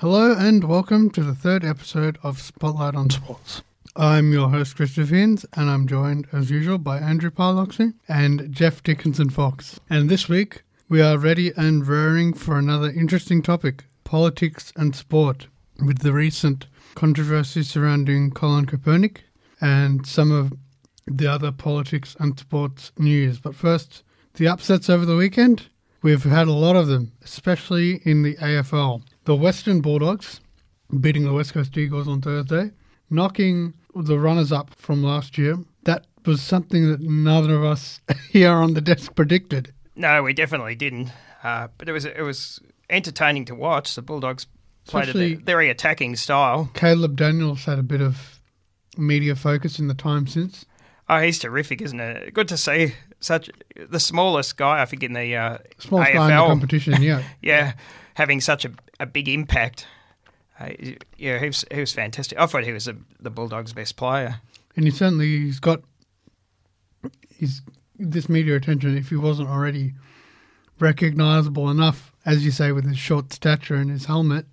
Hello and welcome to the third episode of Spotlight on Sports. I'm your host, Christopher Hinds, and I'm joined, as usual, by Andrew Parloxy and Jeff Dickinson Fox. And this week, we are ready and raring for another interesting topic politics and sport, with the recent controversy surrounding Colin Kaepernick and some of the other politics and sports news. But first, the upsets over the weekend. We've had a lot of them, especially in the AFL. The Western Bulldogs beating the West Coast Eagles on Thursday, knocking the runners up from last year. That was something that neither of us here on the desk predicted. No, we definitely didn't. Uh, but it was it was entertaining to watch. The Bulldogs played Especially- a very attacking style. Caleb Daniels had a bit of media focus in the time since. Oh, he's terrific, isn't it? Good to see such the smallest guy. I think in the uh, Smallest AFL. guy in the competition, yeah. yeah, having such a, a big impact. Uh, yeah, he was, he was fantastic. I thought he was the, the Bulldogs' best player. And he certainly he's got he's this media attention if he wasn't already recognizable enough, as you say, with his short stature and his helmet,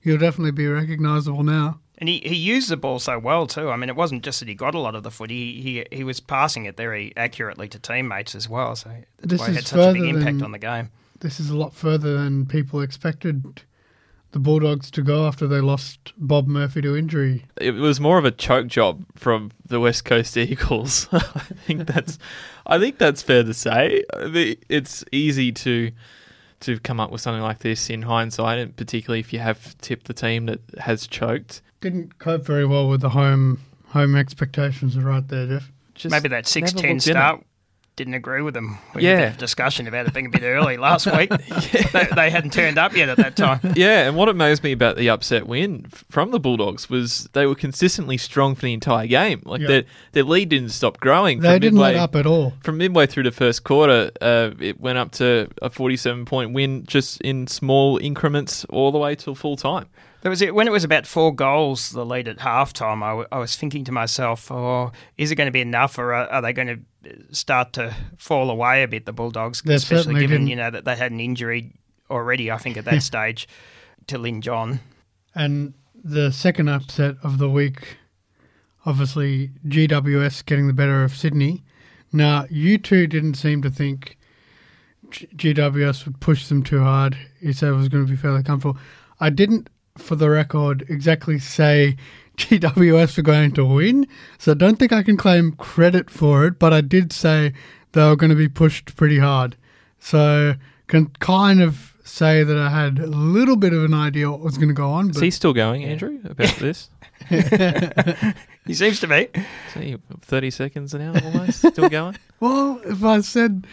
he'll definitely be recognizable now. And he, he used the ball so well too. I mean, it wasn't just that he got a lot of the foot; he he he was passing it very accurately to teammates as well. So that's This why he had such a big impact on the game. This is a lot further than people expected the Bulldogs to go after they lost Bob Murphy to injury. it was more of a choke job from the West Coast Eagles. I think that's, I think that's fair to say. I mean, It's easy to to come up with something like this in hindsight, and particularly if you have tipped the team that has choked. Didn't cope very well with the home home expectations right there, Jeff. Just Maybe that 6 never 10 looked in it. start didn't agree with them. We Yeah. had a bit of discussion about it being a bit early last week. they, they hadn't turned up yet at that time. Yeah, and what amazed me about the upset win from the Bulldogs was they were consistently strong for the entire game. Like Yeah. their their lead didn't stop growing. They from didn't let midway- up at all. From midway through the first quarter, uh, it went up to a 47 point win just in small increments all the way till full time. There was when it was about four goals, the lead at halftime. I, w- I was thinking to myself, "Oh, is it going to be enough, or are, are they going to start to fall away a bit?" The Bulldogs, They especially given didn't. you know that they had an injury already. I think at that stage to Lin Jong. And the second upset of the week, obviously GWS getting the better of Sydney. Now, you two didn't seem to think G- GWS would push them too hard. You said it was going to be fairly comfortable. I didn't, for the record, exactly say GWS were going to win, so I don't think I can claim credit for it, but I did say they were going to be pushed pretty hard. So can kind of say that I had a little bit of an idea what was going to go on. Is he still going, Andrew, about this? He seems to be. See, 30 seconds an hour almost, still going? Well, if I said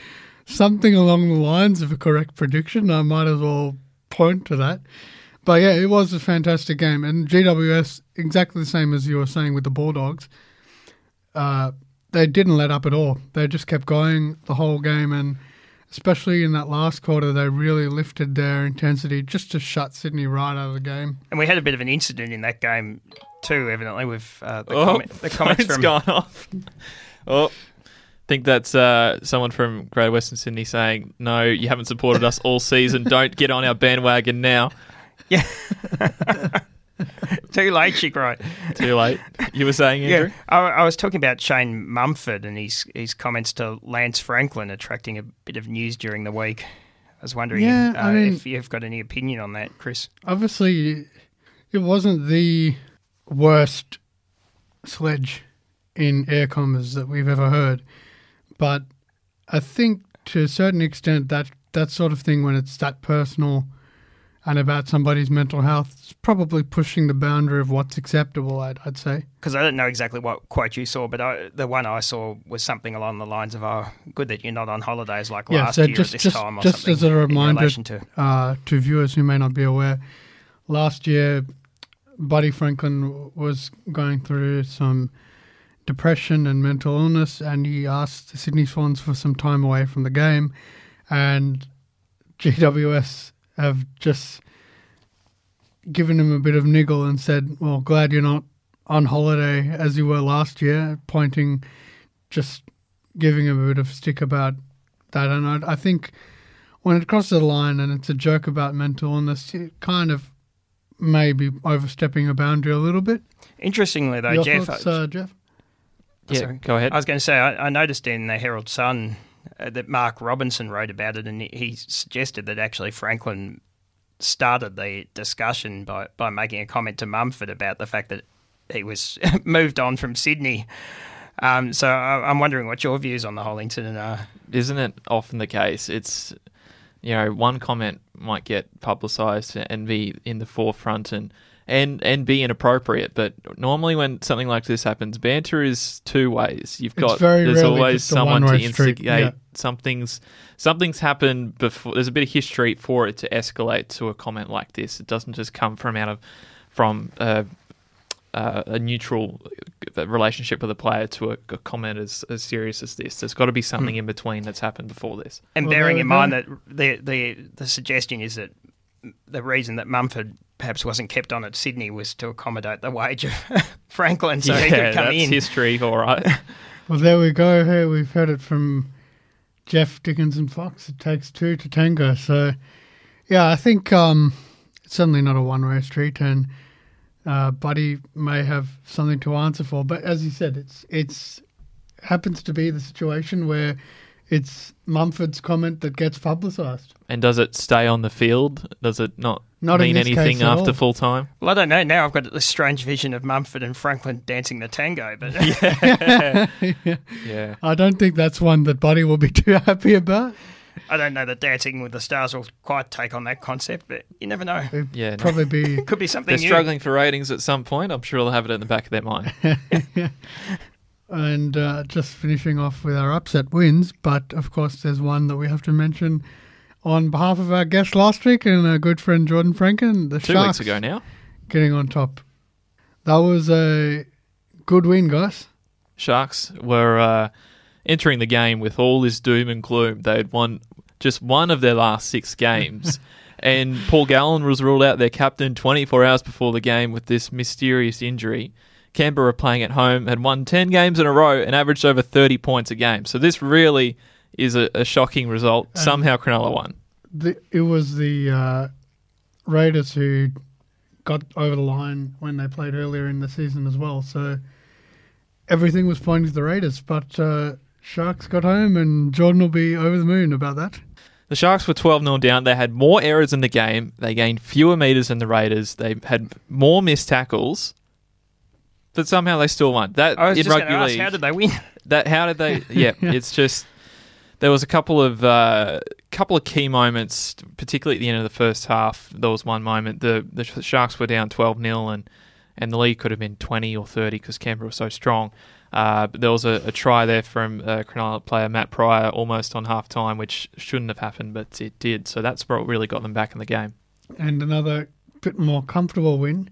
something along the lines of a correct prediction, I might as well point to that. But yeah, it was a fantastic game, and GWS exactly the same as you were saying with the Bulldogs. Uh, they didn't let up at all. They just kept going the whole game, and especially in that last quarter, they really lifted their intensity just to shut Sydney right out of the game. And we had a bit of an incident in that game too, evidently, with uh, the, oh, comment, the comments from gone off. Oh, I think that's uh, someone from Greater Western Sydney saying, no, you haven't supported us all season. Don't get on our bandwagon now. Yeah. Too late, she cried. Too late. You were saying, Andrew? Yeah, I, I was talking about Shane Mumford and his his comments to Lance Franklin attracting a bit of news during the week. I was wondering Yeah, uh, I mean- if you've got any opinion on that, Chris. obviously it wasn't the worst sledge in air commas that we've ever heard but i think to a certain extent that that sort of thing when it's that personal and about somebody's mental health is probably pushing the boundary of what's acceptable i'd, I'd say Because I don't know exactly what quote you saw, but I, the one I saw was something along the lines of, "Oh, good that you're not on holidays like Yeah, last so year just- at this just- time." Or just something as a reminder- to uh, to viewers who may not be aware, last year, Buddy Franklin was going through some depression and mental illness, and he asked the Sydney Swans for some time away from the game. And GWS have just given him a bit of niggle and said, Well, glad you're not on holiday as you were last year, pointing, just giving him a bit of stick about that. And I, I think when it crosses the line and it's a joke about mental illness, it kind of maybe overstepping a boundary a little bit. Interestingly, though, Your Jeff, thoughts, uh, Jeff? Yeah, Sorry. go ahead. I was going to say, I, I noticed in the Herald Sun uh, that Mark Robinson wrote about it, and he, suggested that actually Franklin started the discussion by, by making a comment to Mumford about the fact that he was moved on from Sydney. Um, so I, I'm wondering what your views on the whole incident are. Isn't it often the case? It's you know one comment might get publicised and be in the forefront and and and be inappropriate, but normally when something like this happens, banter is two ways. You've got very there's always someone to one-way street, instigate yeah. something's something's happened before. There's a bit of history for it to escalate to a comment like this. It doesn't just come from out of from. Uh, uh, a neutral uh, relationship with a player to a, a comment as, as serious as this. There's got to be Hmm. something in between that's happened before this. And Well, bearing in mind that the, the the suggestion is that the reason that Mumford perhaps wasn't kept on at Sydney was to accommodate the wage of Franklin, so he could come that's in. history, all right. Well, there we go. Here we've heard it from Jeff Dickinson Fox. It takes two to tango. So, yeah, I think um, it's certainly not a one-way street, and uh, Buddy may have something to answer for. But as you said, it's it's happens to be the situation where it's Mumford's comment that gets publicised. and does it stay on the field? Does it not, Not mean anything after full time? Well, I don't know. Now I've got this strange vision of Mumford and Franklin dancing the tango, but Yeah. yeah, I don't think that's one that Buddy will be too happy about. I don't know that Dancing with the Stars will quite take on that concept, but you never know. It'd Yeah, no. probably be Could be something They're new. struggling for ratings at some point. I'm sure they'll have it in the back of their mind. And uh, just finishing off with our upset wins, but of course, there's one that we have to mention on behalf of our guest last week and our good friend Jordan Franken, the Two Sharks weeks ago now. getting on top. That was a good win, guys. Sharks were uh, entering the game with all this doom and gloom. They had won just one of their last six games. and Paul Gallen was ruled out their captain 24 hours before the game with this mysterious injury. Canberra playing at home, had won 10 games in a row and averaged over 30 points a game. So this really is a, a shocking result. Um, Somehow Cronulla won. The, it was the uh, Raiders who got over the line when they played earlier in the season as well. So everything was pointing to the Raiders, but uh, Sharks got home, and Jordan will be over the moon about that. The Sharks were 12 0 down. They had more errors in the game. They gained fewer meters than the Raiders. They had more missed tackles. But somehow they still won. That I was in just rugby to ask, league. how did they win? that how did they? Yeah, it's just there was a couple of uh, couple of key moments, particularly at the end of the first half. There was one moment the the Sharks were down 12 0 and and the lead could have been 20 or 30 because Canberra was so strong. Uh, but there was a, a try there from uh, Cronulla player Matt Prior almost on half time, which shouldn't have happened, but it did. So that's what really got them back in the game. and another bit more comfortable win.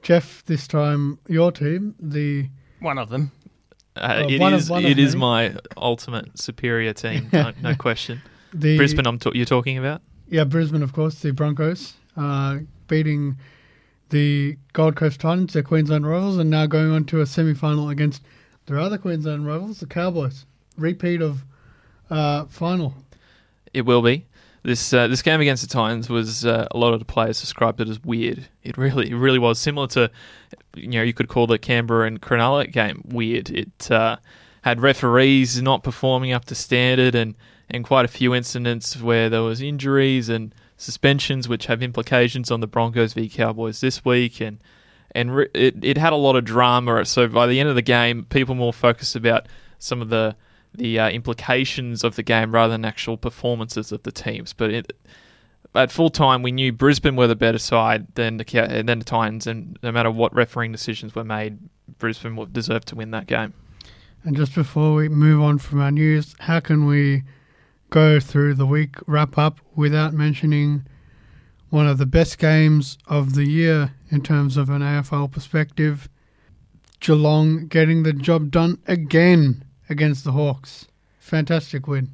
Jeff, this time your team, the One of them. Uh, Uh, it one of- is one of it is my ultimate superior team, no, no question. the Brisbane, I'm ta- you're talking about. yeah Brisbane, of course, the Broncos uh, beating the Gold Coast Titans, their Queensland rivals, and now going on to a semi-final against their other Queensland rivals, the Cowboys. Repeat of uh, final. It will be. This uh, this game against the Titans was uh, a lot of the players described it as weird. It really it really was similar to you know you could call the Canberra and Cronulla game weird. It uh, had referees not performing up to standard and and quite a few incidents where there was injuries and suspensions which have implications on the Broncos v Cowboys this week and and re- it it had a lot of drama. So by the end of the game, people more focused about some of the the uh, implications of the game rather than actual performances of the teams. But it, at full time, we knew Brisbane were the better side than the Ca- than the Titans, and no matter what refereeing decisions were made, Brisbane would deserve to win that game. And just before we move on from our news, how can we go through the week wrap up without mentioning one of the best games of the year in terms of an AFL perspective? Geelong getting the job done again against the Hawks. Fantastic win.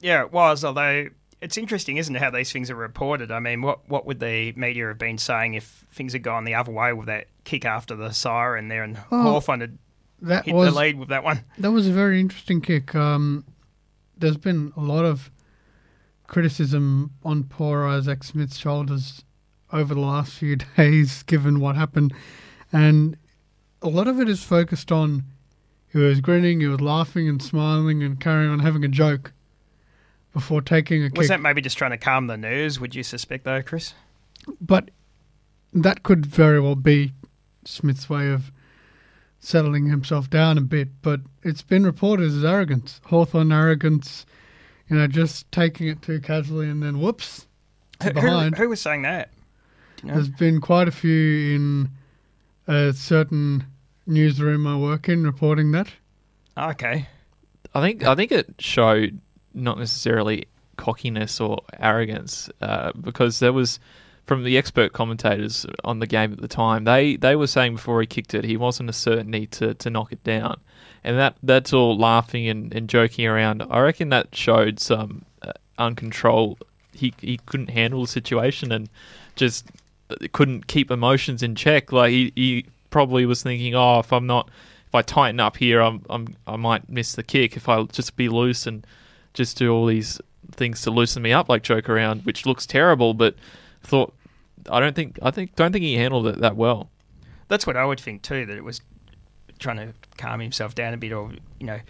Yeah, it was, although it's interesting, isn't it, how these things are reported? I mean, what, what would the media have been saying if things had gone the other way with that kick after the siren there and Oh, Hawthorn had That hit was the lead with that one? that was a very interesting kick. Um, there's been a lot of criticism on poor Isaac Smith's shoulders over the last few days, given what happened, and a lot of it is focused on he was grinning, he was laughing and smiling and carrying on having a joke before taking a Was kick. that maybe just trying to calm the nerves? Would you suspect, though, Chris? But that could very well be Smith's way of settling himself down a bit. But it's been reported as arrogance, Hawthorn arrogance, you know, just taking it too casually and then whoops, Who, who, behind. who was saying that? You know? There's been quite a few in a certain newsroom I work in reporting that. Oh, okay. I think I think it showed not necessarily cockiness or arrogance uh, because there was from the expert commentators on the game at the time they they were saying before he kicked it he wasn't a certainty to, to knock it down. And that that's all laughing and, and joking around. I reckon that showed some uh, uncontrol. He he couldn't handle the situation and just couldn't keep emotions in check. Like he, he probably was thinking oh if I'm not if I tighten up here, I'm, I'm I might miss the kick. If I just be loose and just do all these things to loosen me up, like joke around, which looks terrible, but thought I don't think I think don't think he handled it that well. That's what I would think too. That it was trying to calm himself down a bit, or you know,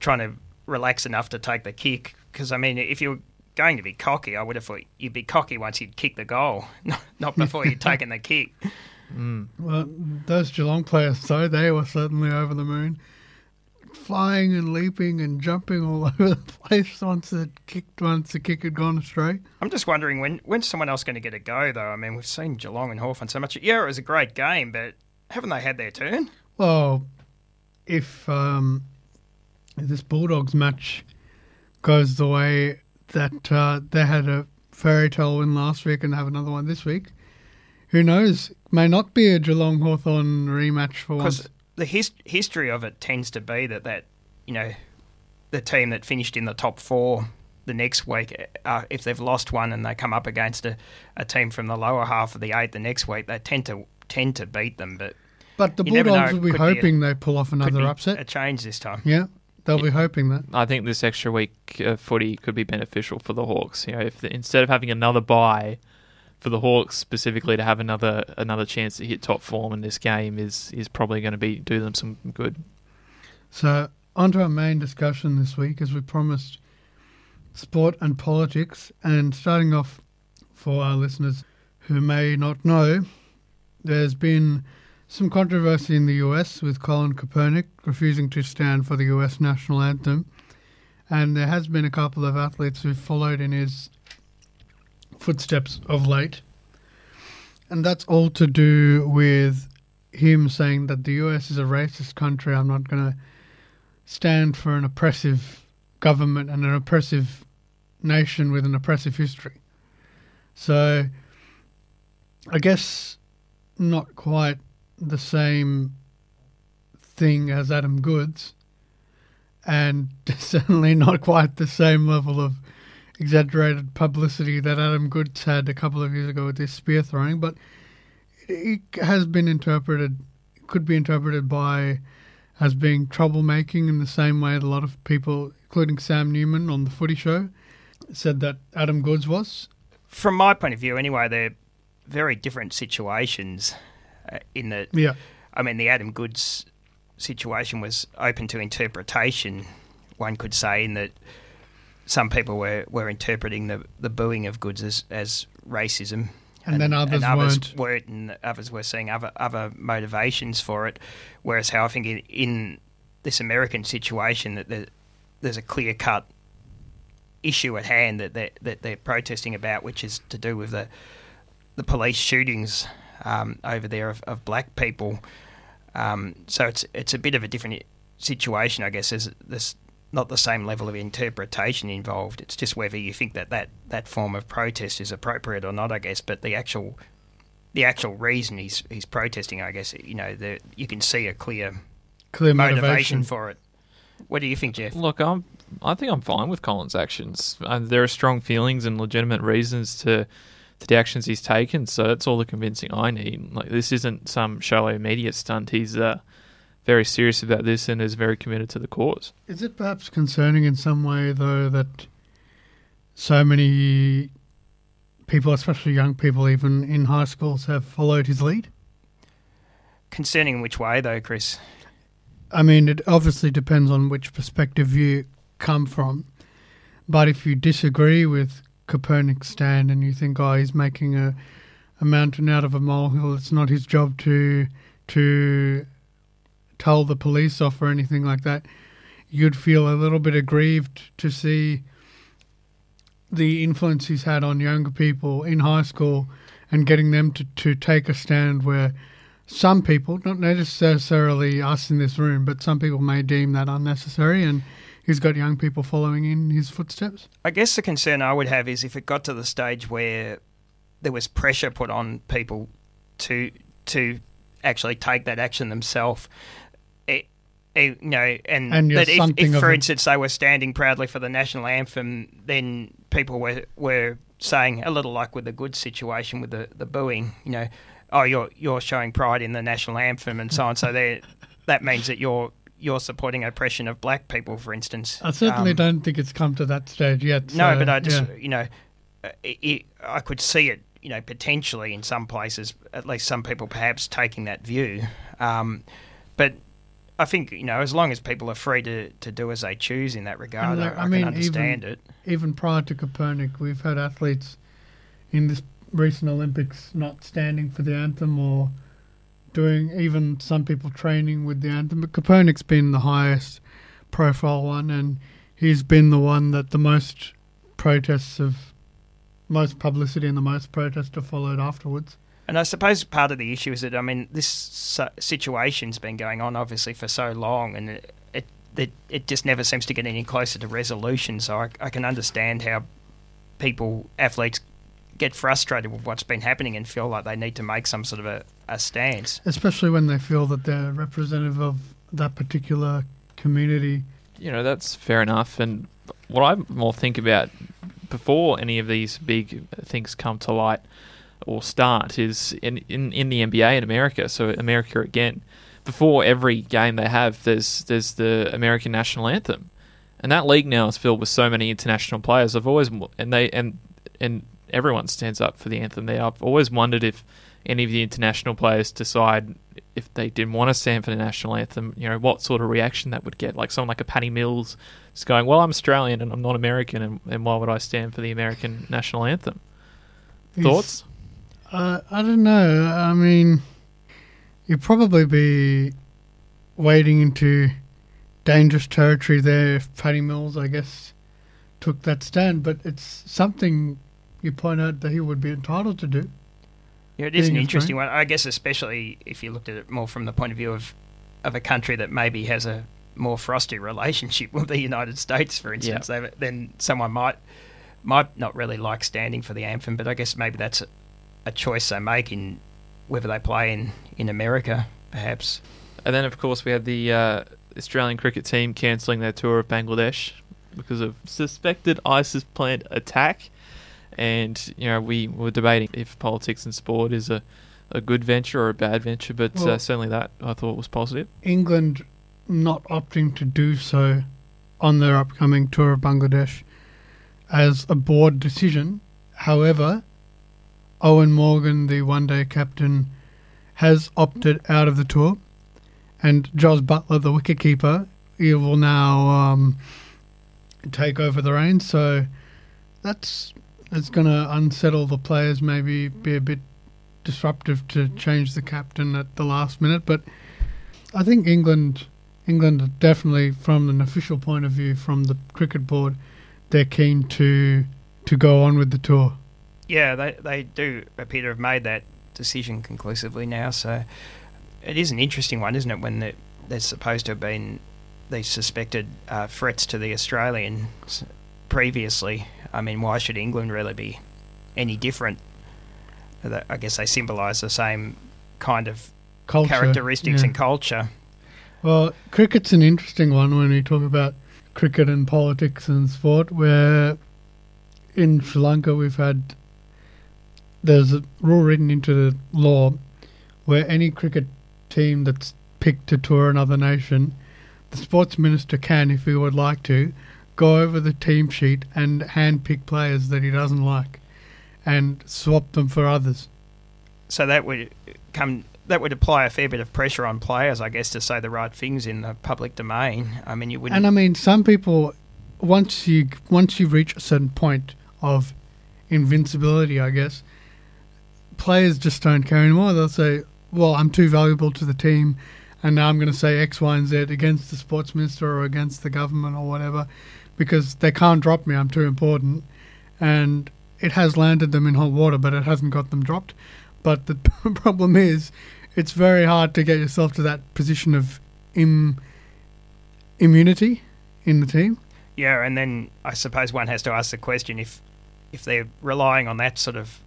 trying to relax enough to take the kick. Because I mean, if you're going to be cocky, I would have thought you'd be cocky once you'd kicked the goal, not- not before you'd taken the kick. Mm. Well, those Geelong players, though, they were certainly over the moon. Flying and leaping and jumping all over the place once it kicked, once the kick had gone astray. I'm just wondering when when's someone else going to get a go though. I mean, we've seen Geelong and Hawthorn so much. Yeah, it was a great game, but haven't they had their turn? Well, if um, this Bulldogs match goes the way that uh, they had a fairy tale win last week and have another one this week, who knows? May not be a Geelong Hawthorn rematch for once. Because the his- history of it tends to be that that you know the team that finished in the top four the next week, uh, if they've lost one and they come up against a, a team from the lower half of the eight the next week, they tend to tend to beat them. But But the Bulldogs will be could be a- hoping they pull off could another be upset. a change this time. Yeah, they'll be hoping that. I think this extra week of footy could be beneficial for the Hawks. You know, if the, instead of having another bye for the Hawks specifically to have another another chance to hit top form in this game is is probably going to be do them some good. So, on to our main discussion this week, as we promised sport and politics. And starting off for our listeners who may not know, there's been some controversy in the US with Colin Kaepernick refusing to stand for the US national anthem. And there has been a couple of athletes who've followed in his footsteps of late. And that's all to do with him saying that the US is a racist country. I'm not going to stand for an oppressive government and an oppressive nation with an oppressive history. So, I guess not quite the same thing as Adam Goodes, and certainly not quite the same level of exaggerated publicity that Adam Goodes had a couple of years ago with this spear throwing, but it has been interpreted, could be interpreted by as being troublemaking in the same way that a lot of people, including Sam Newman on the Footy Show, said that Adam Goodes was. From my point of view, anyway, they're very different situations. Uh, in that, Yeah, I mean, the Adam Goodes situation was open to interpretation. One could say in that some people were, were interpreting the, the booing of Goodes as, as racism. And then others weren't. weren't, and others were seeing other other motivations for it. Whereas, how I think in, in this American situation that there, there's a clear cut issue at hand that they're, that they're protesting about, which is to do with the the police shootings um, over there of, of black people. Um, so it's it's a bit of a different situation, I guess. There's, there's not the same level of interpretation involved. It's just whether you think that, that that form of protest is appropriate or not, I guess. But the actual the actual reason he's he's protesting, I guess, you know, the, you can see a clear clear motivation motivation. for it. What do you think, Jeff? Look, I'm I think I'm fine with Colin's actions. Uh, there are strong feelings and legitimate reasons to to the actions he's taken. So that's all the convincing I need. Like this isn't some shallow media stunt. He's uh, very serious about this and is very committed to the cause. Is it perhaps concerning in some way, though, that so many people, especially young people, even in high schools, have followed his lead. Concerning which way, though, Chris? I mean, it obviously depends on which perspective you come from. But if you disagree with Kaepernick's stand and you think, oh, he's making a, a mountain out of a molehill, it's not his job to to tell the police off or anything like that, you'd feel a little bit aggrieved to see the influence he's had on younger people in high school and getting them to, to take a stand where some people, not necessarily us in this room, but some people may deem that unnecessary and he's got young people following in his footsteps. I guess the concern I would have is if it got to the stage where there was pressure put on people to to actually take that action themselves. You know, and, And that if, if for instance, they were standing proudly for the national anthem, then people were were saying a little like with the good situation with the, the booing, you know, oh, you're you're showing pride in the national anthem and so on. So there, that means that you're you're supporting oppression of black people, for instance. I certainly Um, don't think it's come to that stage yet. no, but I just, yeah. you know, it, it, I could see it, you know, potentially in some places, at least some people perhaps taking that view. Um, but I think, you know, as long as people are free to, to do as they choose in that regard, like, uh, I, I I mean, can understand even- it. even prior to Kaepernick, we've had athletes in this recent Olympics not standing for the anthem or doing even some people training with the anthem. But Kaepernick's been the highest profile one, and he's been the one that the most protests of most publicity and the most protests have followed afterwards. And I suppose part of the issue is that, I mean, this situation's been going on obviously for so long and it, it, it, it just never seems to get any closer to resolution. So I, I can understand how people, athletes, get frustrated with what's been happening and feel like they need to make some sort of a, a stance. Especially when they feel that they're representative of that particular community. you know that's fair enough. And what I more think about before any of these big things come to light or start is in in, in the NBA in America. So America again, before every game they have, there's there's the American national anthem, and that league now is filled with so many international players. I've always and they and and everyone stands up for the anthem there. I've always wondered if any of the international players decide if they didn't want to stand for the national anthem, you know, what sort of reaction that would get. Like someone like a Patty Mills is going, well, I'm Australian and I'm not American, and, and why would I stand for the American national anthem? Thoughts? Uh, I don't know. I mean, you'd probably be wading into dangerous territory there if Patty Mills, I guess, took that stand. But it's something you point out that he would be entitled to do. Yeah, it is an Being interesting one. I guess, especially if you looked at it more from the point of view of of a country that maybe has a more frosty relationship with the United States, for instance, they then someone might might not really like standing for the anthem. But I guess maybe that's a, a choice they make in whether they play in in America, perhaps. And then, of course, we had the uh, Australian cricket team cancelling their tour of Bangladesh because of suspected ISIS planned attack. And, you know, we were debating if politics and sport is a, a good venture or a bad venture, but uh, certainly that I thought was positive. England not opting to do so on their upcoming tour of Bangladesh as a board decision. However, Eoin Morgan, the one day captain, has opted out of the tour, and Jos Buttler, the wicketkeeper, he will now um, take over the reins. So that's it's going to unsettle the players, maybe be a bit disruptive to change the captain at the last minute. But I think England, England definitely, from an official point of view, from the cricket board, they're keen to to go on with the tour. Yeah, they they do appear to have made that decision conclusively now. So it is an interesting one, isn't it? When the, there's supposed to have been these suspected uh, threats to the Australians previously. I mean, why should England really be any different? I guess they symbolise the same kind of Culture, characteristics yeah. and culture. Well, cricket's an interesting one when we talk about cricket and politics and sport. Where in Sri Lanka we've had there's a rule written into the law where any cricket team that's picked to tour another nation, the sports minister can, if he would like to, go over the team sheet and handpick players that he doesn't like. and swap them for others. So that would come. That would apply a fair bit of pressure on players, I guess, to say the right things in the public domain. I mean, you wouldn't. And I mean, some people, once you once you reach a certain point of invincibility, I guess, players just don't care anymore. They'll say, "Well, I'm too valuable to the team, and now I'm going to say X, Y, and Z against the sports minister or against the government or whatever, because they can't drop me. I'm too important." And it has landed them in hot water, but it hasn't got them dropped. But the problem is, it's very hard to get yourself to that position of Im- immunity in the team. Yeah, and then I suppose one has to ask the question if if they're relying on that sort of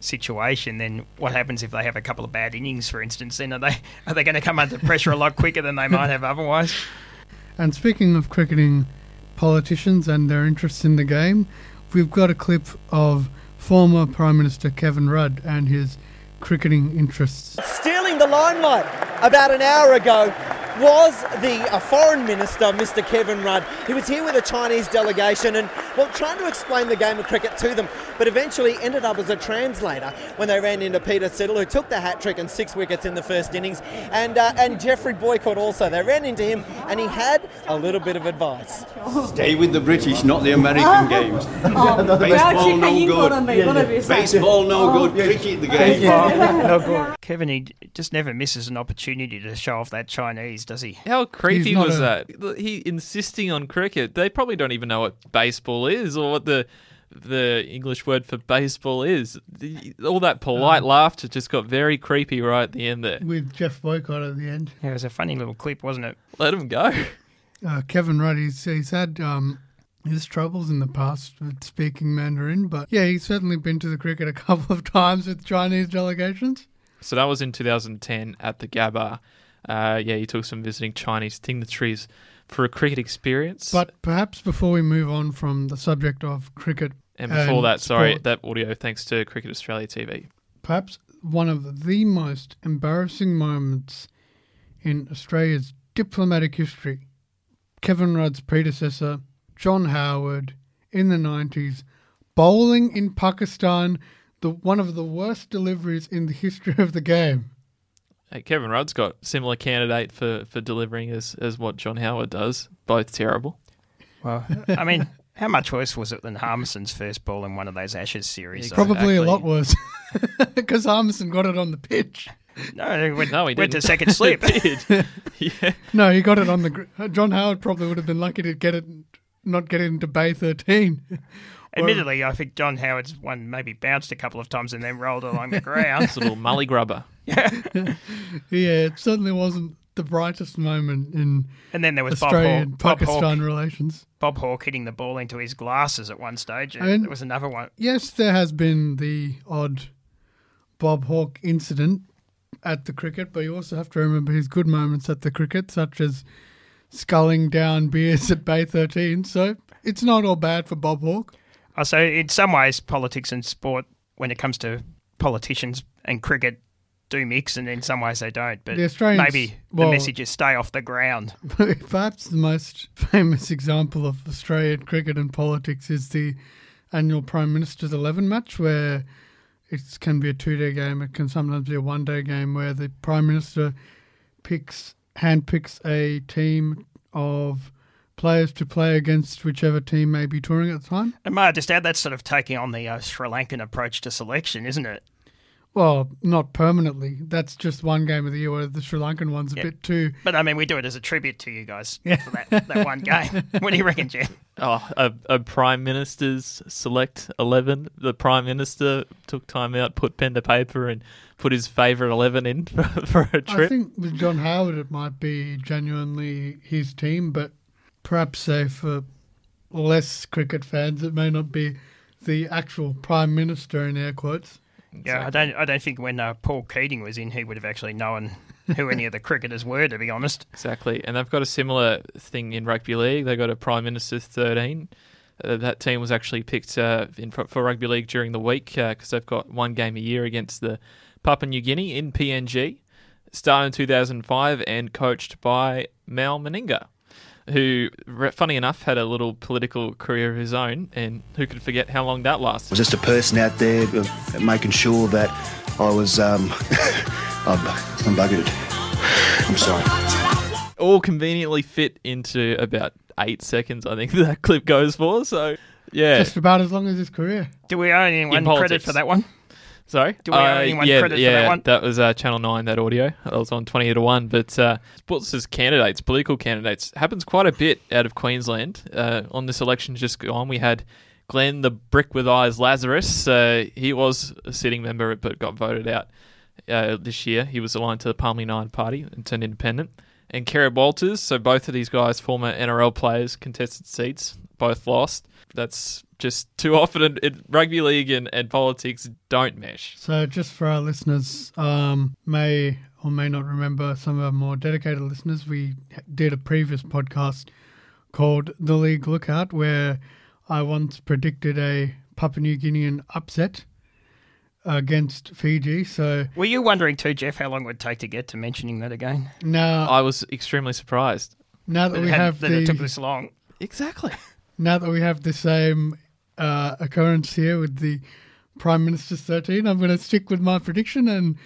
situation, then what happens if they have a couple of bad innings, for instance? Then are they are they going to come under pressure a lot quicker than they might have otherwise? And speaking of cricketing politicians and their interest in the game, we've got a clip of former Prime Minister Kevin Rudd and his cricketing interests. Stealing the limelight about an hour ago was the uh, foreign minister, Mr. Kevin Rudd. He was here with a Chinese delegation and, well, trying to explain the game of cricket to them, but eventually ended up as a translator when they ran into Peter Siddle, who took the hat trick and six wickets in the first innings, and uh, and Geoffrey Boycott also. They ran into him, and he had a little bit of advice. Stay with the British, not the American games. Baseball no good. Baseball no good. Cricket the game. no good. Kevin, he just never misses an opportunity to show off that Chinese, does he? How creepy was a- that? He insisting on cricket. They probably don't even know what baseball is or what the the English word for baseball is. The, all that polite laughter just got very creepy right at the end there. With Geoff Boycott at the end. Yeah, it was a funny little clip, wasn't it? Let him go. Uh, Kevin Rudd, he's, he's had um, his troubles in the past with speaking Mandarin, but yeah, he's certainly been to the cricket a couple of times with Chinese delegations. So that was in 2010 at the Gabba. Uh, yeah, he took some visiting Chinese dignitaries for a cricket experience. But perhaps before we move on from the subject of cricket, and before and that, sorry, sport- that audio thanks to Cricket Australia TV. perhaps one of the most embarrassing moments in Australia's diplomatic history. Kevin Rudd's predecessor, John Howard, in the 90s, bowling in Pakistan, the one of the worst deliveries in the history of the game. Hey, Kevin Rudd's got similar candidate for, for delivering as, as what John Howard does. Both terrible. Well, I mean, how much worse was it than Harmison's first ball in one of those Ashes series? Yeah, though? Probably a lot worse. Because Harmison got it on the pitch. No, it went, No, he went didn't. to second slip. He did. yeah. No, he got it on the. gr- John Howard probably would have been lucky to get it, not get it into Bay 13. Admittedly, I think John Howard's one maybe bounced a couple of times and then rolled along the ground. It's a little mully grubber. Yeah, it certainly wasn't the brightest moment in And then there was Bob Australian Hawke, Bob, Pakistan Hawke, relations. Bob Hawke hitting the ball into his glasses at one stage. I mean- there was another one. Yes, there has been the odd Bob Hawke incident at the cricket, but you also have to remember his good moments at the cricket, such as sculling down beers at Bay 13. So it's not all bad for Bob Hawke. Oh, so in some ways, politics and sport, when it comes to politicians and cricket, do mix, and in some ways they don't. But The maybe well- the message is stay off the ground. Perhaps the most famous example of Australian cricket and politics is the annual Prime Minister's 11 match, where it can be a two day game, it can sometimes be a one day game, where the Prime Minister picks, handpicks a team of players to play against whichever team may be touring at the time. And may I just add, that's sort of taking on the uh, Sri Lankan approach to selection, isn't it? Well, not permanently. That's just one game of the year, where the Sri Lankan one's a Yeah. bit too. But I mean, we do it as a tribute to you guys for that, that one game. What do you reckon, Jim? Oh, a, a prime minister's select 11. The prime minister took time out, put pen to paper, and put his favourite 11 in for, for a I trip. I think with John Howard, it might be genuinely his team, but perhaps say for less cricket fans, it may not be the actual prime minister in air quotes. Yeah, I don't. I don't think when uh, Paul Keating was in, he would have actually known who any of the cricketers were. To be honest, Exactly. And they've got a similar thing in rugby league. They've got a Prime Minister's 13. Uh, that team was actually picked uh, in, for, for rugby league during the week because they've got one game a year against the Papua New Guinea in PNG. Started in 2005 and coached by Mal Meninga. Who, funny enough, had a little political career of his own, and who could forget how long that lasted? was just a person out there uh, making sure that I was um, I'm, I'm buggered. I'm sorry. All conveniently fit into about eight seconds, I think that clip goes for. So, yeah. Just about as long as his career. Do we owe anyone credit for that one? Sorry, Do we owe Uh, anyone yeah, credit for that one? That was uh, Channel Nine. That audio that was on twenty to one. But uh, sports as candidates, political candidates, happens quite a bit out of Queensland. Uh, on this election just gone, we had Glenn the Brick with Eyes Lazarus. Uh, he was a sitting member, but got voted out uh, this year. He was aligned to the Palmer United Party and turned independent. And Kerry Walters. So both of these guys, former NRL players, contested seats, both lost. That's just too often. in- in rugby league and, and politics don't mesh. So, just for our listeners, um, may or may not remember, some of our more dedicated listeners, we did a previous podcast called The League Lookout, where I once predicted a Papua New Guinean upset against Fiji. So Were you wondering too, Jeff, how long it would take to get to mentioning that again? No, I was extremely surprised. now that That, we had- have that it took this long. Exactly. now that we have the same uh, occurrence here with the Prime Minister's 13, I'm going to stick with my prediction and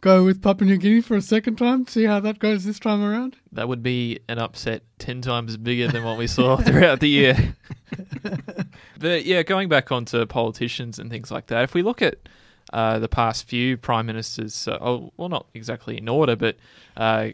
go with Papua New Guinea for a second time. See how that goes this time around. That would be an upset 10 times bigger than what we saw throughout the year. but yeah, going back onto politicians and things like that, if we look at uh, the past few prime ministers, uh, well, not exactly in order, but uh,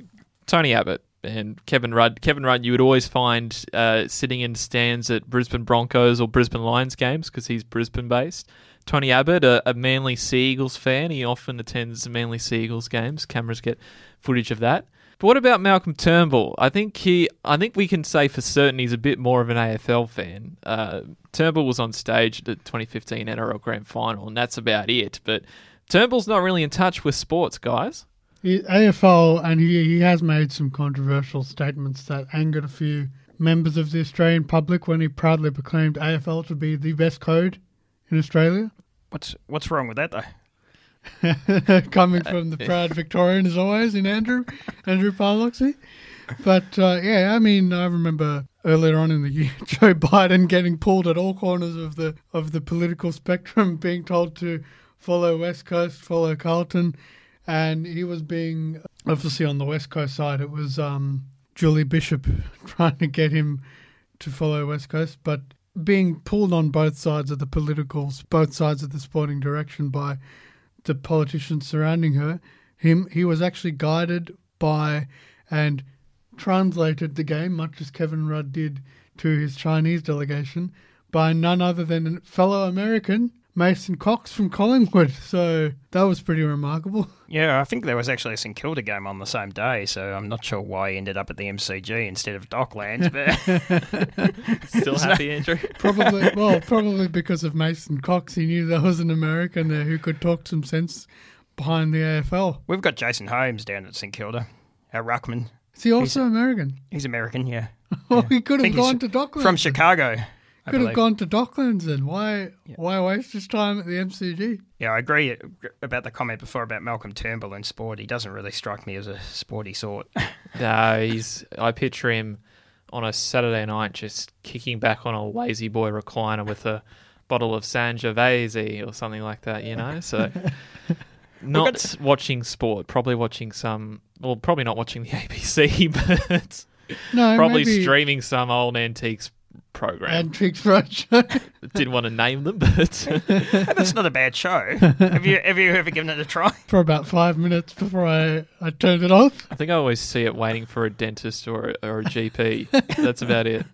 Tony Abbott and Kevin Rudd. Kevin Rudd, you would always find uh, sitting in stands at Brisbane Broncos or Brisbane Lions games because he's Brisbane based. Tony Abbott, a, a Manly Sea Eagles fan, he often attends Manly Sea Eagles games. Cameras get footage of that. But what about Malcolm Turnbull? I think he, I think we can say for certain he's a bit more of an AFL fan. Uh, Turnbull was on stage at the 2015 NRL Grand Final, and that's about it. But Turnbull's not really in touch with sports, guys. He, AFL, and he, he has made some controversial statements that angered a few members of the Australian public when he proudly proclaimed AFL to be the best code in Australia. What's what's wrong with that though? Coming from the proud Victorian as always in Andrew, Andrew Parloxy. But uh, yeah, I mean, I remember earlier on in the year, Joe Biden getting pulled at all corners of the of the political spectrum, being told to follow West Coast, follow Carlton, and he was being obviously on the West Coast side. It was um, Julie Bishop trying to get him to follow West Coast, but being pulled on both sides of the political, both sides of the sporting direction by the politicians surrounding her. Him, he was actually guided by and translated the game, much as Kevin Rudd did to his Chinese delegation, by none other than a fellow American, Mason Cox from Collingwood. So that was pretty remarkable. Yeah, I think there was actually a St Kilda game on the same day, so I'm not sure why he ended up at the MCG instead of Docklands. But Still happy, Andrew? Probably, well, probably because of Mason Cox, he knew there was an American there who could talk some sense behind the AFL. we've got Jason Holmes down at St Kilda, our ruckman. Is he also American? He's American, yeah, Well, he could have gone to Docklands. from Chicago. I Could have gone to Docklands and Why? Why waste his time at the MCG? Yeah, I agree about the comment before about Malcolm Turnbull in sport. He doesn't really strike me as a sporty sort. No, he's. I picture him on a Saturday night just kicking back on a lazy boy recliner with a bottle of San Sangiovese or something like that, you know. So, not watching sport, probably watching some. Well, probably not watching the ABC, but No, probably maybe streaming some old antiques program. Antiques Roadshow. Didn't want to name them, but That's not a bad show. have you have you ever given it a try? for about five minutes before I, I turned it off. I think I always see it waiting for a dentist or a, or a GP. That's about it.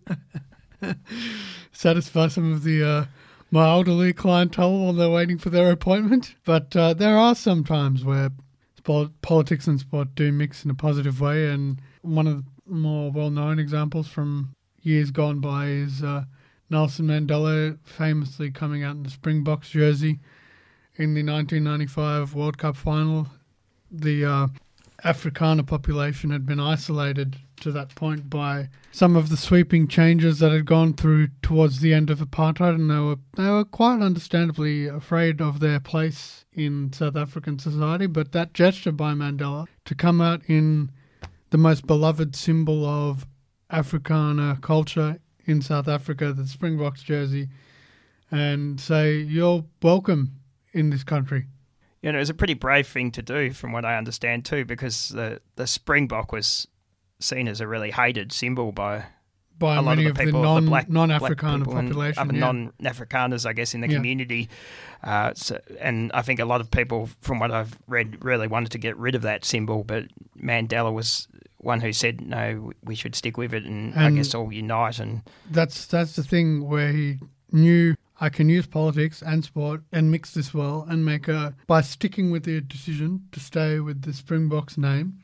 Satisfy some of the uh, my elderly clientele while they're waiting for their appointment. But uh, there are some times where sport, politics and sport do mix in a positive way, and one of the more well-known examples from years gone by is uh, Nelson Mandela famously coming out in the Springboks jersey in the 1995 World Cup final. The uh, Afrikaner population had been isolated to that point by some of the sweeping changes that had gone through towards the end of apartheid, and they were they were quite understandably afraid of their place in South African society. But that gesture by Mandela to come out in the most beloved symbol of Afrikaner culture in South Africa, the Springboks jersey, and say you're welcome in this country. You know, it was a pretty brave thing to do, from what I understand too, because the the Springbok was seen as a really hated symbol by by a lot of the of, people, the non the non-Afrikaner and population. other yeah. non-Afrikaners, I guess, in the Yeah. community. Uh, so, and I think a lot of people, from what I've read, really wanted to get rid of that symbol, but Mandela was one who said, no, we should stick with it and, I guess all unite. And that's that's the thing where he knew I can use politics and sport and mix this well and make a by sticking with the decision to stay with the Springboks name,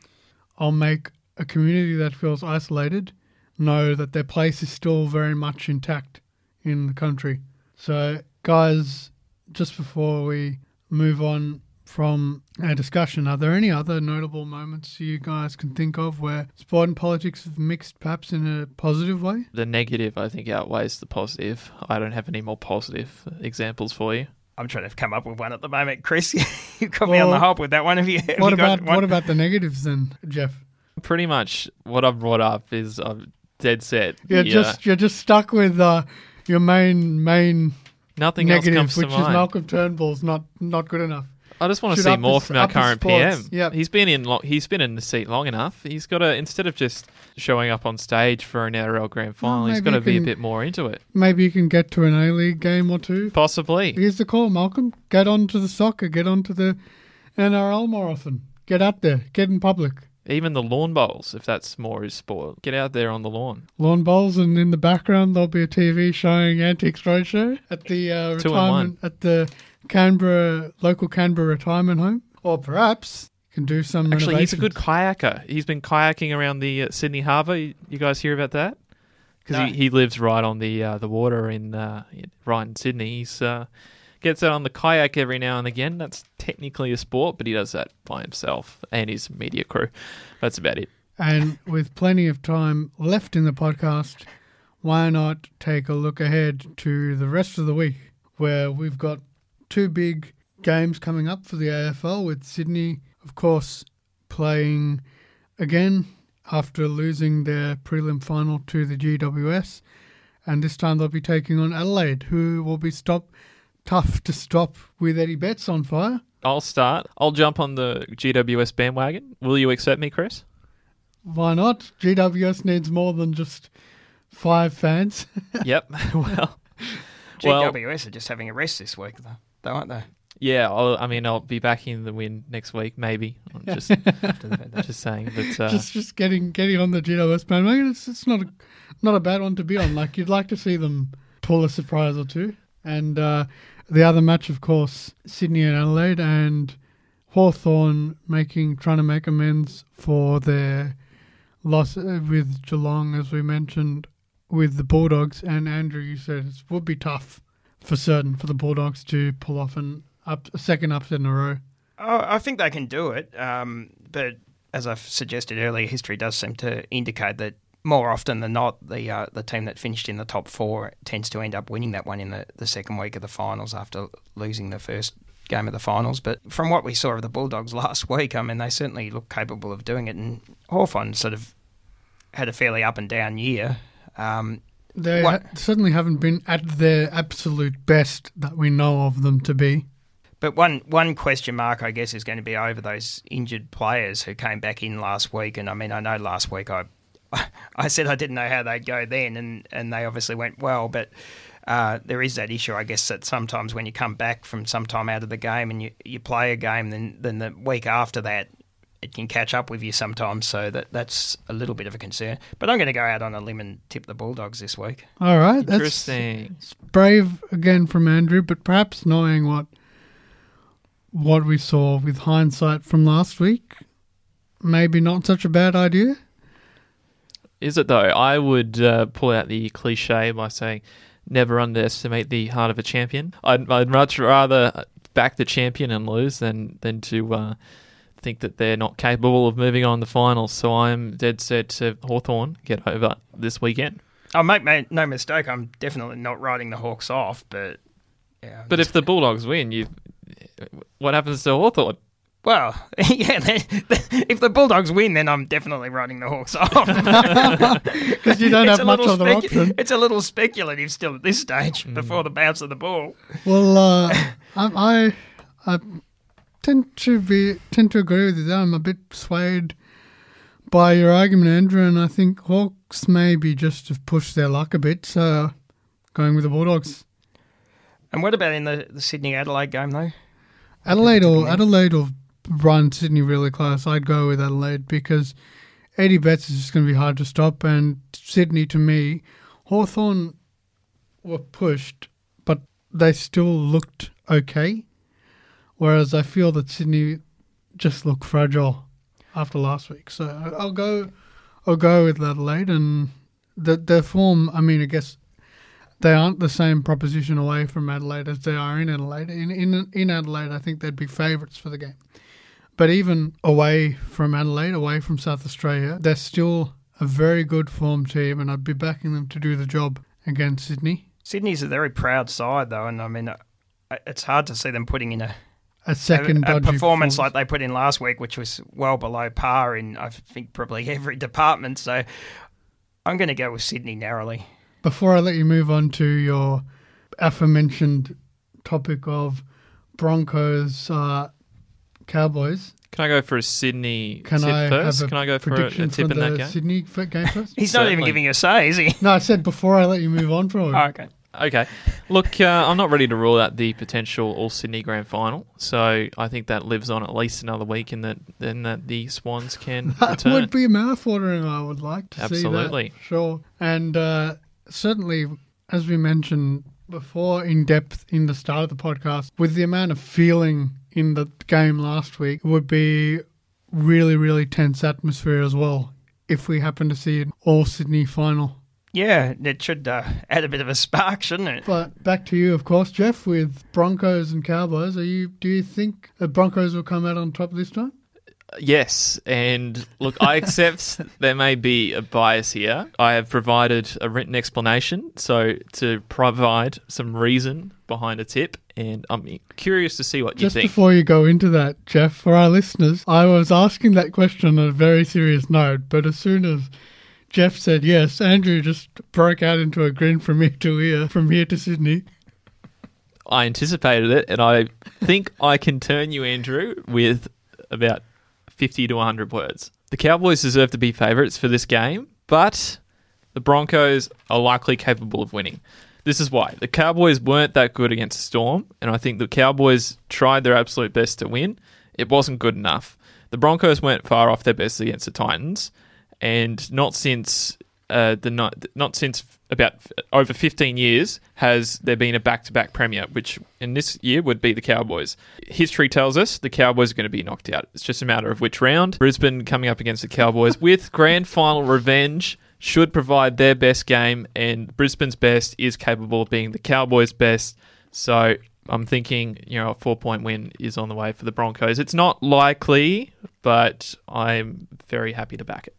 I'll make a community that feels isolated know that their place is still very much intact in the country. So guys, just before we move on from our discussion, are there any other notable moments you guys can think of where sport and politics have mixed perhaps in a positive way? The negative, I think, outweighs the positive. I don't have any more positive examples for you. I'm trying to come up with one at the moment. Chris, you got me on the Well, hop with that one. Have you? have What you about one? what about the negatives then, Jeff? Pretty much what I've brought up is I'm dead set. You're Yeah. just you're just stuck with uh, your main main Nothing else negative, comes which to is. Malcolm Turnbull's not not good enough. I just want to see more his- from our current. PM. Yep. He's been in lo- he's been in the seat long enough. He's got to instead of just showing up on stage for an NRL grand final, he's got to be a bit more into it. Maybe you can get to an A League game or two. Possibly. Here's the call, Malcolm. Get on to the soccer. Get on to the NRL more often. Get out there. Get in public. Even the lawn bowls, if that's more his sport. Get out there on the lawn. Lawn bowls, and in the background there'll be a TV showing Antiques Roadshow at the uh, retirement at the Canberra local Canberra retirement home, or perhaps can do some. Actually, he's a good kayaker. He's been kayaking around the uh, Sydney Harbour. You, you guys hear about that? Because No. he, he lives right on the uh, the water in uh, right in Sydney. He's uh, gets out on the kayak every now and again. That's technically a sport, but he does that by himself and his media crew. That's about it. And with plenty of time left in the podcast, why not take a look ahead to the rest of the week where we've got two big games coming up for the AFL with Sydney, of course, playing again after losing their prelim final to the GWS. And this time they'll be taking on Adelaide, who will be stop tough to stop with Eddie Betts on fire. I'll start. I'll jump on the GWS bandwagon. Will you accept me, Chris? Why not? GWS needs more than just five fans. yep. well, well, GWS are just having a rest this week, though, though aren't they? yeah. I'll, I mean, I'll be back in the win next week, maybe. I'm just, just saying, but uh, just just getting getting on the GWS bandwagon. It's it's not a not a bad one to be on. Like you'd like to see them pull a surprise or two. And uh, the other match, of course, Sydney and Adelaide, and Hawthorn making trying to make amends for their loss uh, with Geelong, as we mentioned, with the Bulldogs. And Andrew, you said it would be tough for certain for the Bulldogs to pull off an up a second upset in a row. Oh, I think they can do it, um, but as I've suggested earlier, history does seem to indicate that more often than not, the uh, the team that finished in the top four tends to end up winning that one in the, the second week of the finals after losing the first game of the finals. But from what we saw of the Bulldogs last week, I mean, they certainly look capable of doing it. And Hawthorn sort of had a fairly up and down year. Um, They ha- certainly haven't been at their absolute best that we know of them to be. But one one question mark, I guess, is going to be over those injured players who came back in last week. And I mean, I know last week I I said I didn't know how they'd go then, and, and they obviously went well. But uh, there is that issue, I guess, that sometimes when you come back from some time out of the game and you, you play a game, then then the week after that it can catch up with you sometimes. So that that's a little bit of a concern. But I'm going to go out on a limb and tip the Bulldogs this week. All right, that's interesting. brave again from Andrew, but perhaps knowing what what we saw with hindsight from last week, maybe not such a bad idea. Is it though? I would uh, pull out the cliche by saying, "Never underestimate the heart of a champion." I'd, I'd much rather back the champion and lose than than to uh, think that they're not capable of moving on the finals. So I'm dead set to Hawthorn get over this weekend. Oh, make, make no mistake, I'm definitely not writing the Hawks off, but yeah. I'm But just- if the Bulldogs win, you what happens to Hawthorn? Well, yeah. They, they, if the Bulldogs win, then I'm definitely writing the Hawks off. Because you don't It's have a much little other specu- option. It's a little speculative still at this stage before the bounce of the ball. Well, uh, I, I I tend to be tend to agree with you. There. I'm a bit swayed by your argument, Andrew, and I think Hawks maybe just have pushed their luck a bit. So going with the Bulldogs. And what about in the, the Sydney Adelaide game though? Adelaide or Adelaide will run Sydney really close. I'd go with Adelaide because Eddie Betts is just going to be hard to stop, and Sydney to me, Hawthorn were pushed, but they still looked okay. Whereas I feel that Sydney just looked fragile after last week. So I'll go, I'll go with Adelaide, and the their form. I mean, I guess they aren't the same proposition away from Adelaide as they are in Adelaide. In in in Adelaide, I think they'd be favourites for the game. But even away from Adelaide, away from South Australia, they're still a very good form team, and I'd be backing them to do the job against Sydney. Sydney's a very proud side though, and I mean, uh, it's hard to see them putting in a A second a, a dodgy performance like they put in last week, which was well below par in I think probably every department. So I'm going to go with Sydney narrowly. Before I let you move on to your aforementioned topic of Broncos uh, Cowboys, Can I go for a Sydney can tip I first? Can I go for a, a tip for in the that game? Sydney f- game first? He's not even Certainly. giving you a say, is he? no, I said before I let you move on from it. Oh, okay. Okay. Look, uh, I'm not ready to rule out the potential All Sydney Grand Final, so I think that lives on at least another week, and that then that the Swans can That return. would be mouthwatering. I would like to Absolutely. see that. Sure, and uh, certainly, as we mentioned before, in depth in the start of the podcast, with the amount of feeling in the game last week, would be really, really tense atmosphere as well if we happen to see an all Sydney final. Yeah, it should uh, add a bit of a spark, shouldn't it? But back to you, of course, Jeff, with Broncos and Cowboys. Are you? Do you think the Broncos will come out on top this time? Yes, and look, I accept there may be a bias here. I have provided a written explanation, so to provide some reason behind a tip, and I'm curious to see what you think. Just before you go into that, Jeff, for our listeners, I was asking that question on a very serious note, but as soon as Jeff said yes, Andrew just broke out into a grin from ear to ear, from here to Sydney. I anticipated it, and I think I can turn you, Andrew, with about 50 to 100 words. The Cowboys deserve to be favourites for this game, but the Broncos are likely capable of winning. This is why. The Cowboys weren't that good against Storm, and I think the Cowboys tried their absolute best to win. It wasn't good enough. The Broncos weren't far off their best against the Titans, and not since uh, the not, not since about over 15 years has there been a back-to-back premier, which in this year would be the Cowboys. History tells us the Cowboys are going to be knocked out. It's just a matter of which round. Brisbane coming up against the Cowboys with grand final revenge should provide their best game, and Brisbane's best is capable of being the Cowboys' best. So I'm thinking, you know, a four-point win is on the way for the Broncos. It's not likely, but I'm very happy to back it.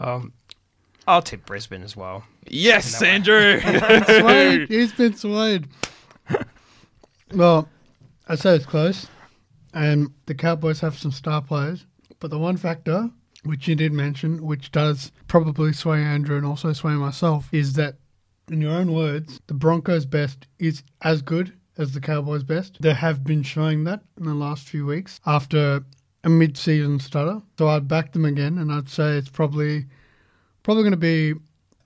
Um, I'll tip Brisbane as well. Yes, Andrew. Swayed. He's been swayed. well, I say it's close, and the Cowboys have some star players, but the one factor, which you did mention, which does probably sway Andrew and also sway myself, is that, in your own words, the Broncos' best is as good as the Cowboys' best. They have been showing that in the last few weeks after a mid-season stutter. So I'd back them again, and I'd say it's probably probably going to be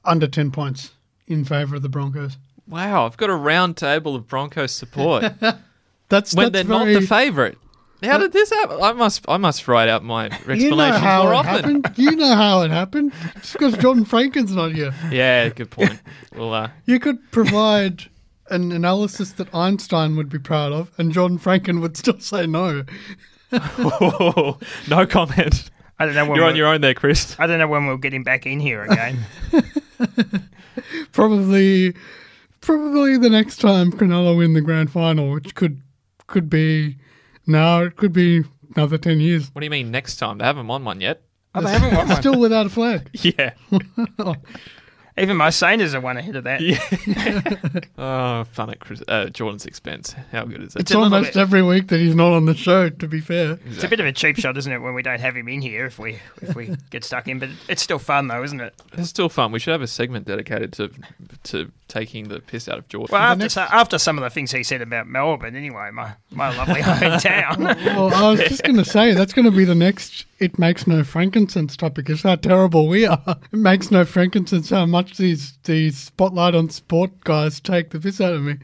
under 10 points in favour of the Broncos. Wow, I've got a round table of Broncos support That's when that's they're very, not the favourite. How did this happen? I must, I must write out my explanations You know how more it often. happened. You know how it happened. It's because Jordan Franken's not here. Yeah, good point. well, uh, You could provide an analysis that Einstein would be proud of, and Jordan Franken would still say no. no comment. I don't know when You're on your own there, Chris. I don't know when we'll get him back in here again. Probably, probably the next time Cronulla win the grand final, which could could be now. It could be another ten years. What do you mean next time? They haven't won one yet. oh, they haven't won one. Still without a flag. Yeah. Even my Sainers are one ahead of that. Yeah. oh, fun at Chris, uh, Jordan's expense. How good is it? It's a little almost bit- every week that he's not on the show. To be fair, It's a bit of a cheap shot, isn't it, when we don't have him in here if we if we get stuck in? But it's still fun though, isn't it? It's still fun. We should have a segment dedicated to to taking the piss out of Jordan. Well, after next- after some of the things he said about Melbourne, anyway, my my lovely hometown. well, I was just going to say that's going to be the next. It makes no frankincense topic. Is how terrible we are. It makes no frankincense how much these these spotlight on sport guys take the piss out of me.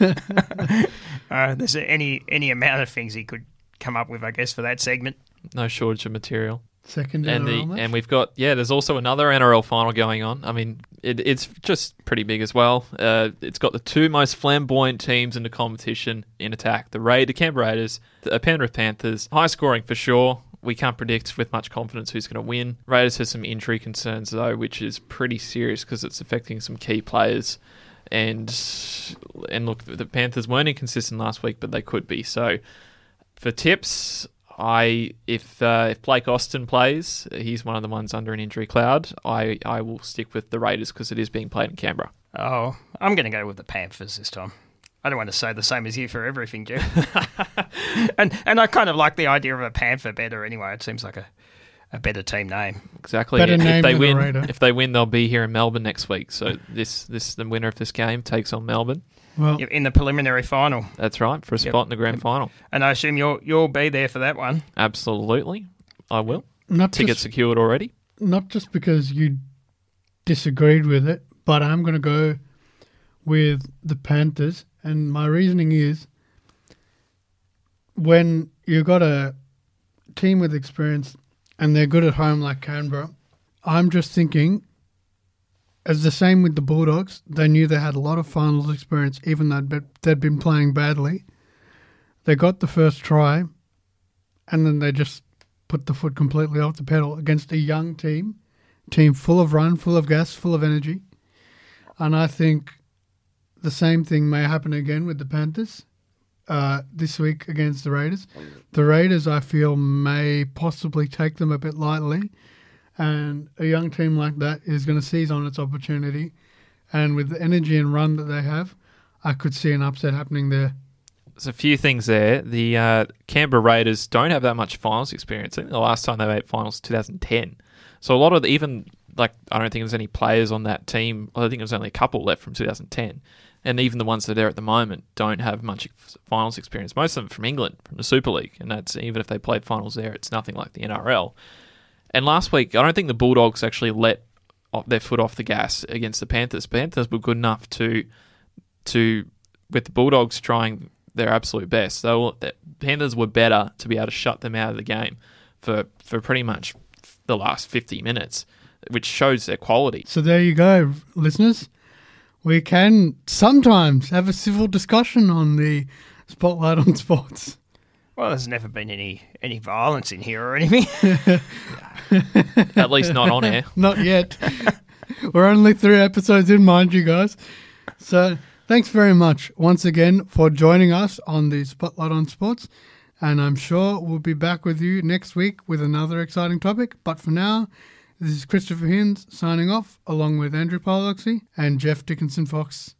uh, there's any any amount of things he could come up with, I guess, for that segment. No shortage of material. Second and the match. and we've got yeah. There's also another NRL final going on. I mean, it, it's just pretty big as well. Uh, it's got the two most flamboyant teams in the competition in attack: the Raid, the Canberra Raiders, the Penrith Panthers. High scoring for sure. We can't predict with much confidence who's going to win. Raiders has some injury concerns though, which is pretty serious because it's affecting some key players. And and look, the Panthers weren't inconsistent last week, but they could be. So for tips, I if uh, if Blake Austin plays, he's one of the ones under an injury cloud. I, I will stick with the Raiders because it is being played in Canberra. Oh, I'm going to go with the Panthers this time. I don't want to say the same as you for everything, Jeff. and and I kind of like the idea of a Panther better anyway. It seems like a, a better team name. Exactly. Better if name they than a win, Raider. if they win, they'll be here in Melbourne next week. So this this the winner of this game takes on Melbourne. well, In the preliminary final, That's right for a Yep. spot in the grand final. and I assume you'll you'll be there for that one. Absolutely, I will. not Ticket just, secured already. not just because you disagreed with it, but I'm going to go with the Panthers, and my reasoning is when you've got a team with experience and they're good at home like Canberra, I'm just thinking. As the same with the Bulldogs, they knew they had a lot of finals experience, even though they'd, been playing badly. They got the first try, and then they just put the foot completely off the pedal against a young team, team full of run, full of gas, full of energy. And I think the same thing may happen again with the Panthers uh, this week against the Raiders. The Raiders, I feel, may possibly take them a bit lightly. And a young team like that is going to seize on its opportunity. And with the energy and run that they have, I could see an upset happening there. There's a few things there. The uh, Canberra Raiders don't have that much finals experience. I think the last time they made finals 2010. So a lot of the, even like I don't think there's any players on that team. I think there's only a couple left from 2010, and even the ones that are there at the moment don't have much finals experience. Most of them from England, from the Super League, and that's even if they played finals there, it's nothing like the NRL. And last week, I don't think the Bulldogs actually let their foot off the gas against the Panthers. Panthers were good enough to to with the Bulldogs trying their absolute best. Were, the Panthers were better to be able to shut them out of the game for for pretty much the last 50 minutes, which shows their quality. So there you go, listeners. We can sometimes have a civil discussion on the Spotlight on Sports. Well, there's never been any any violence in here or anything. At least not on air. Not yet. We're only three episodes in, mind you guys. So thanks very much once again for joining us on the Spotlight on Sports. And I'm sure we'll be back with you next week with another exciting topic. But for now, this is Christopher Hinds signing off, along with Andrew Polloxy and Jeff Dickinson Fox.